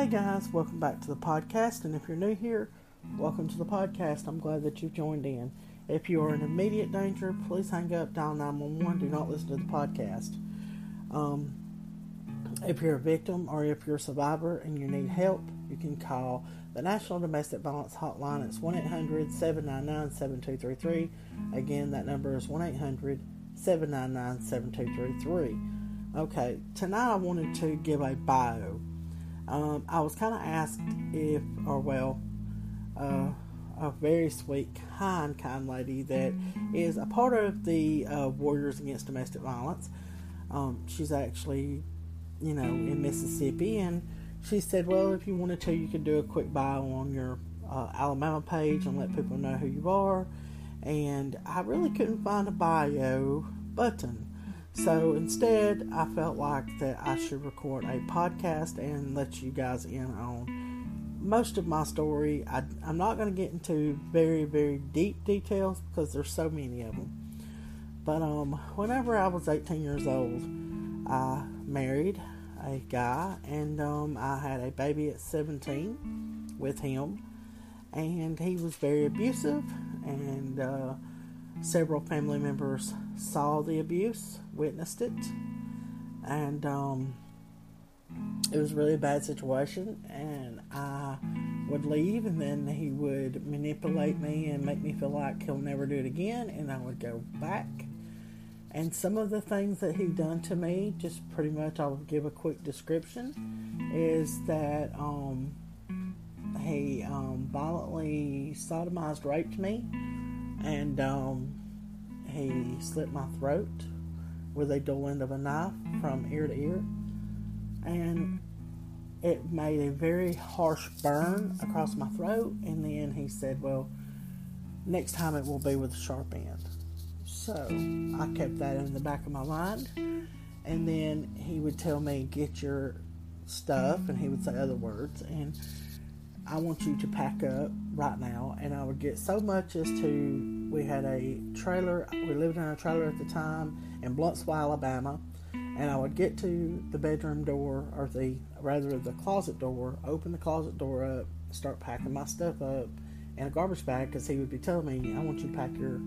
Hey guys, welcome back to the podcast. And if you're new here, welcome to the podcast. I'm glad that you've joined in. If you are in immediate danger, please hang up, dial 911. Do not listen to the podcast. Um, if you're a victim or if you're a survivor and you need help, you can call the National Domestic Violence Hotline. It's 1 800 799 7233. Again, that number is 1 800 799 7233. Okay, tonight I wanted to give a bio um, I was kind of asked if, or well, uh, a very sweet, kind, kind lady that is a part of the uh, Warriors Against Domestic Violence. Um, she's actually, you know, in Mississippi, and she said, well, if you wanted to, you could do a quick bio on your uh, Alabama page and let people know who you are. And I really couldn't find a bio button. So instead, I felt like that I should record a podcast and let you guys in on most of my story. I, am not going to get into very, very deep details because there's so many of them. But um, whenever I was 18 years old, I married a guy and um, I had a baby at 17 with him. And he was very abusive and uh, several family members saw the abuse, witnessed it, and um, it was really a bad situation. And I would leave, and then he would manipulate me and make me feel like he'll never do it again, and I would go back. And some of the things that he done to me, just pretty much, I'll give a quick description, is that um, he um, violently sodomized, raped me and um, he slit my throat with a dull end of a knife from ear to ear, and it made a very harsh burn across my throat. And then he said, "Well, next time it will be with a sharp end." So I kept that in the back of my mind, and then he would tell me, "Get your stuff," and he would say other words, and I want you to pack up right now. And I would get so much as to we had a trailer, we lived in a trailer at the time in Blountsville, Alabama. And I would get to the bedroom door, or the rather the closet door, open the closet door up, start packing my stuff up in a garbage bag because he would be telling me, I want you to pack your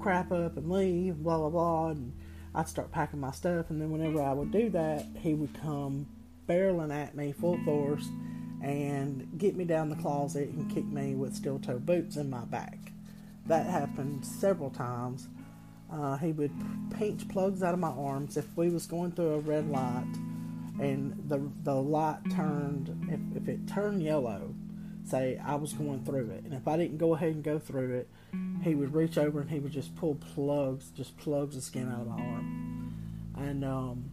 crap up and leave, blah, blah, blah. And I'd start packing my stuff. And then whenever I would do that, he would come barreling at me full force and get me down the closet and kick me with steel toe boots in my back. That happened several times. Uh, he would pinch plugs out of my arms if we was going through a red light and the the light turned if, if it turned yellow say I was going through it. And if I didn't go ahead and go through it he would reach over and he would just pull plugs just plugs of skin out of my arm. And um,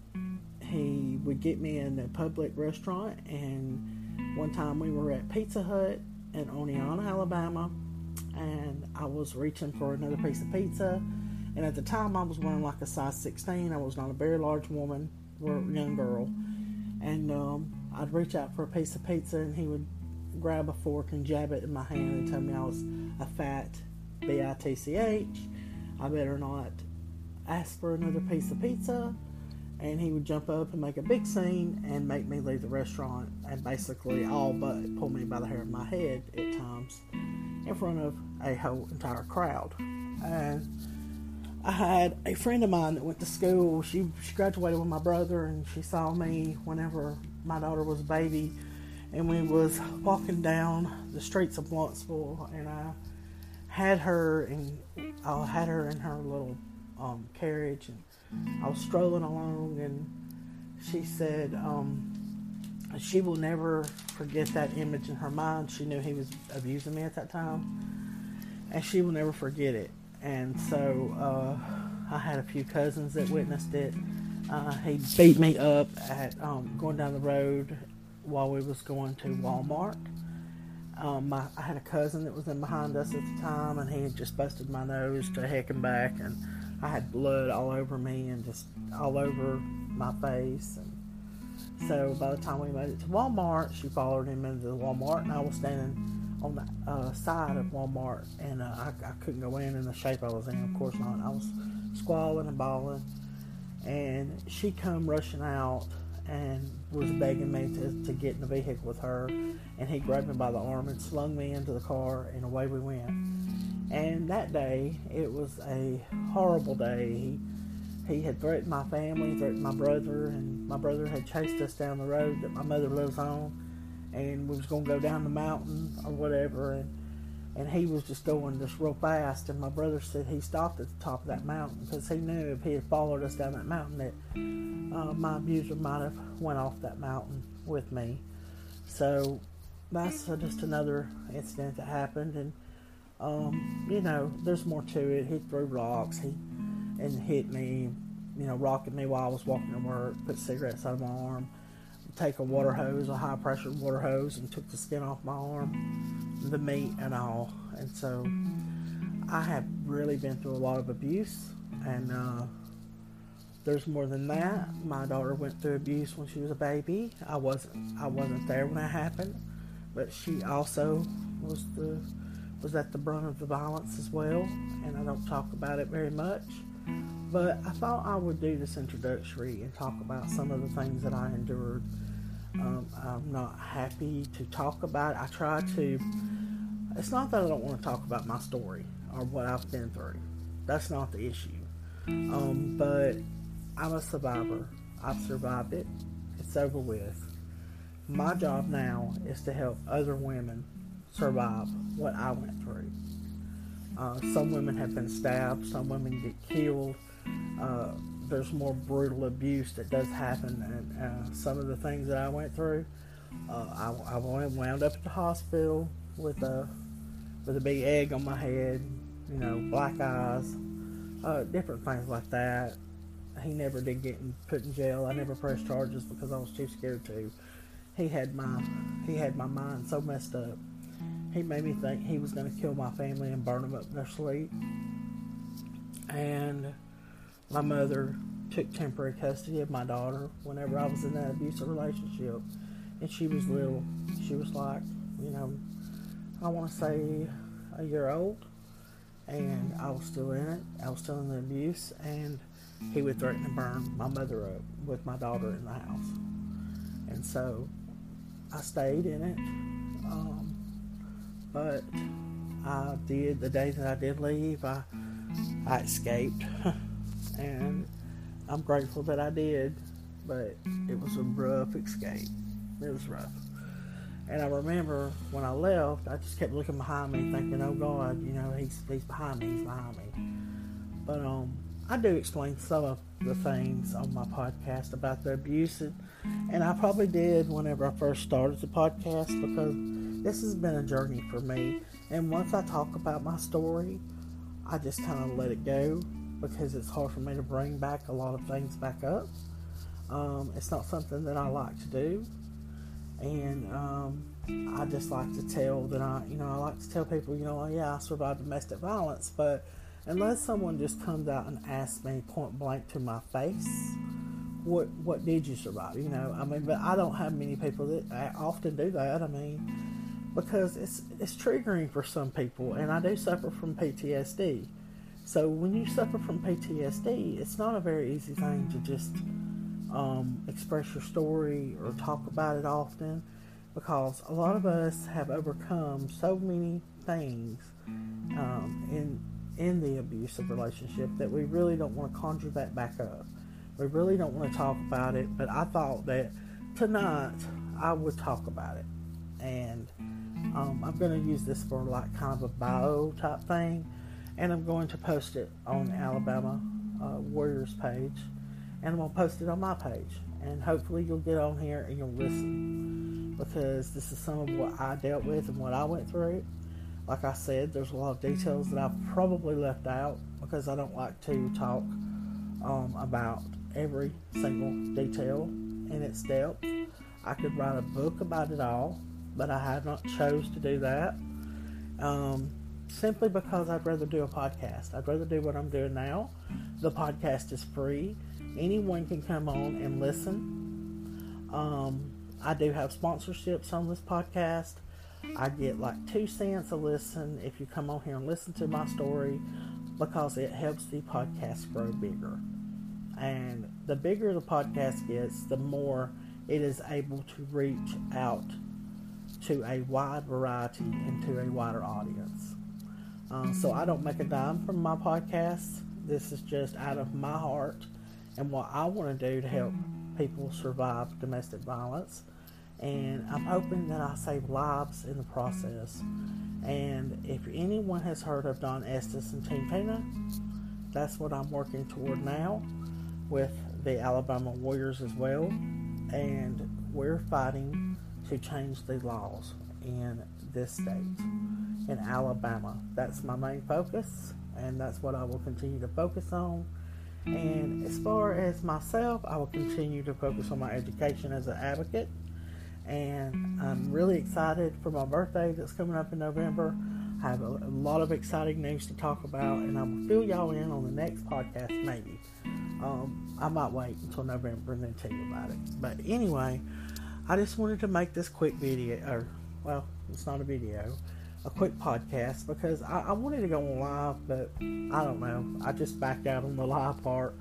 he would get me in a public restaurant and one time we were at Pizza Hut in Oneonta, Alabama, and I was reaching for another piece of pizza. And at the time, I was wearing like a size 16. I was not a very large woman or young girl. And um, I'd reach out for a piece of pizza, and he would grab a fork and jab it in my hand and tell me I was a fat B I T C H. I better not ask for another piece of pizza and he would jump up and make a big scene and make me leave the restaurant and basically all but pull me by the hair of my head at times in front of a whole entire crowd. And I had a friend of mine that went to school. She, she graduated with my brother and she saw me whenever my daughter was a baby and we was walking down the streets of Blountsville and I had her and I had her in her little um, carriage and I was strolling along, and she said um, she will never forget that image in her mind. She knew he was abusing me at that time, and she will never forget it. And so uh, I had a few cousins that witnessed it. Uh, he beat me up at um, going down the road while we was going to Walmart. Um, my, I had a cousin that was in behind us at the time, and he had just busted my nose to heck and back, and I had blood all over me and just all over my face. And so by the time we made it to Walmart, she followed him into the Walmart, and I was standing on the uh, side of Walmart, and uh, I, I, couldn't go in in the shape I was in. Of course not. I was squalling and bawling, and she come rushing out and was begging me to, to get in the vehicle with her. And he grabbed me by the arm and slung me into the car, and away we went. And that day, it was a horrible day. He, he had threatened my family, threatened my brother, and my brother had chased us down the road that my mother lives on and we was gonna go down the mountain or whatever, and and he was just going just real fast. And my brother said he stopped at the top of that mountain because he knew if he had followed us down that mountain that uh, my abuser might have went off that mountain with me. So that's just another incident that happened, and um, you know, there's more to it. He threw rocks, he and hit me, you know, rocking me while I was walking to work, put cigarettes on my arm take a water hose, a high pressure water hose, and took the skin off my arm, the meat and all. And so I have really been through a lot of abuse, and uh, there's more than that. My daughter went through abuse when she was a baby. I wasn't I wasn't there when that happened, but she also was the was at the brunt of the violence as well. And I don't talk about it very much. But I thought I would do this introductory and talk about some of the things that I endured um, I'm not happy to talk about it. I try to. It's not that I don't want to talk about my story or what I've been through. That's not the issue. Um, but I'm a survivor. I've survived it. It's over with. My job now is to help other women survive what I went through. Uh, some women have been stabbed. Some women get killed. Uh, there's more brutal abuse that does happen, and uh, some of the things that I went through, uh, I, I wound up at the hospital with a with a big egg on my head, you know, black eyes, uh, different things like that. He never did get put in jail. I never pressed charges because I was too scared to. He had my he had my mind so messed up. He made me think he was going to kill my family and burn them up in their sleep. And my mother took temporary custody of my daughter whenever I was in that abusive relationship. And she was little. She was like, you know, I want to say a year old. And I was still in it. I was still in the abuse. And he would threaten to burn my mother up with my daughter in the house. And so I stayed in it. But I did, the day that I did leave, I, I escaped. and I'm grateful that I did, but it was a rough escape. It was rough. And I remember when I left, I just kept looking behind me, thinking, "Oh God, you know, he's he's behind me, he's behind me." But um, I do explain some of the things on my podcast about the abuse, and, and I probably did whenever I first started the podcast because this has been a journey for me. And once I talk about my story, I just kind of let it go because it's hard for me to bring back a lot of things back up. Um, it's not something that I like to do, and um, I just like to tell that I, you know, I like to tell people, you know, yeah, I survived domestic violence, but unless someone just comes out and asks me point blank to my face, what what did you survive? You know, I mean, but I don't have many people that often do that. I mean, because it's it's triggering for some people, and I do suffer from PTSD. So when you suffer from PTSD, it's not a very easy thing to just um, express your story or talk about it often because a lot of us have overcome so many things um, in in the abusive relationship that we really don't want to conjure that back up. We really don't want to talk about it, but I thought that tonight I would talk about it. And um, I'm going to use this for like kind of a bio type thing and I'm going to post it on Alabama uh, Warriors page, and I'm going to post it on my page, and hopefully you'll get on here and you'll listen because this is some of what I dealt with and what I went through. Like I said, there's a lot of details that I've probably left out because I don't like to talk um, about every single detail in its depth. I could write a book about it all, but I have not chose to do that. Um, simply because I'd rather do a podcast. I'd rather do what I'm doing now. The podcast is free. Anyone can come on and listen. Um, I do have sponsorships on this podcast. I get like two cents a listen if you come on here and listen to my story because it helps the podcast grow bigger. And the bigger the podcast gets, the more it is able to reach out to a wide variety and to a wider audience. Uh, so I don't make a dime from my podcast. This is just out of my heart and what I want to do to help people survive domestic violence. And I'm hoping that I save lives in the process. And if anyone has heard of Don Estes and Team Puna, that's what I'm working toward now with the Alabama Warriors as well. And we're fighting to change the laws in this state, in Alabama. That's my main focus, and that's what I will continue to focus on. And as far as myself, I will continue to focus on my education as an advocate. And I'm really excited for my birthday that's coming up in November. I have a, a lot of exciting news to talk about, and I will fill y'all in on the next podcast, maybe. Um, I might wait until November and then tell you about it. But anyway, I just wanted to make this quick video, or, well, it's not a video, a quick podcast because I, I wanted to go on live, but I don't know. I just backed out on the live part.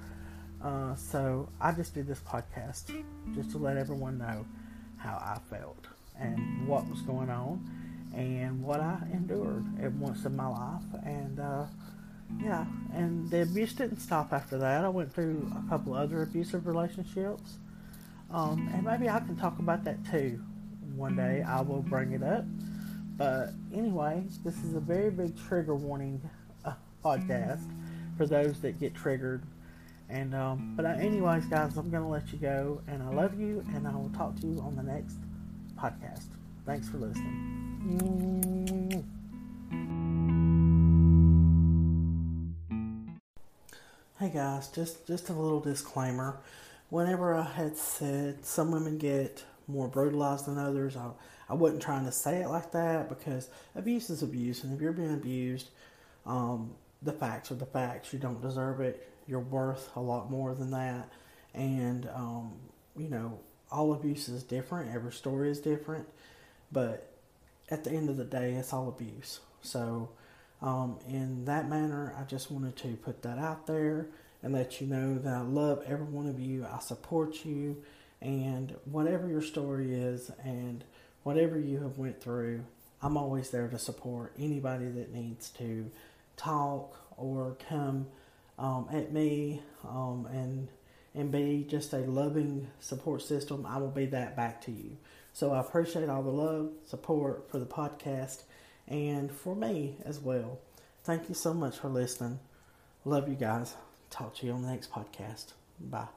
Uh, so I just did this podcast just to let everyone know how I felt and what was going on and what I endured at once in my life. And uh, yeah, and the abuse didn't stop after that. I went through a couple other abusive relationships. Um, and maybe I can talk about that too. One day I will bring it up. But anyway, this is a very big trigger warning uh, podcast for those that get triggered. And um, but anyways, guys, I'm gonna let you go, and I love you, and I will talk to you on the next podcast. Thanks for listening. Hey guys, just just a little disclaimer. Whenever I had said some women get more brutalized than others, I I wasn't trying to say it like that because abuse is abuse, and if you're being abused, um, the facts are the facts. You don't deserve it. You're worth a lot more than that, and um, you know all abuse is different. Every story is different, but at the end of the day, it's all abuse. So, um, in that manner, I just wanted to put that out there and let you know that I love every one of you. I support you, and whatever your story is, and whatever you have went through, I'm always there to support anybody that needs to talk or come um, at me um, and and be just a loving support system. I will be that back to you. So I appreciate all the love, support for the podcast, and for me as well. Thank you so much for listening. Love you guys. Talk to you on the next podcast. Bye.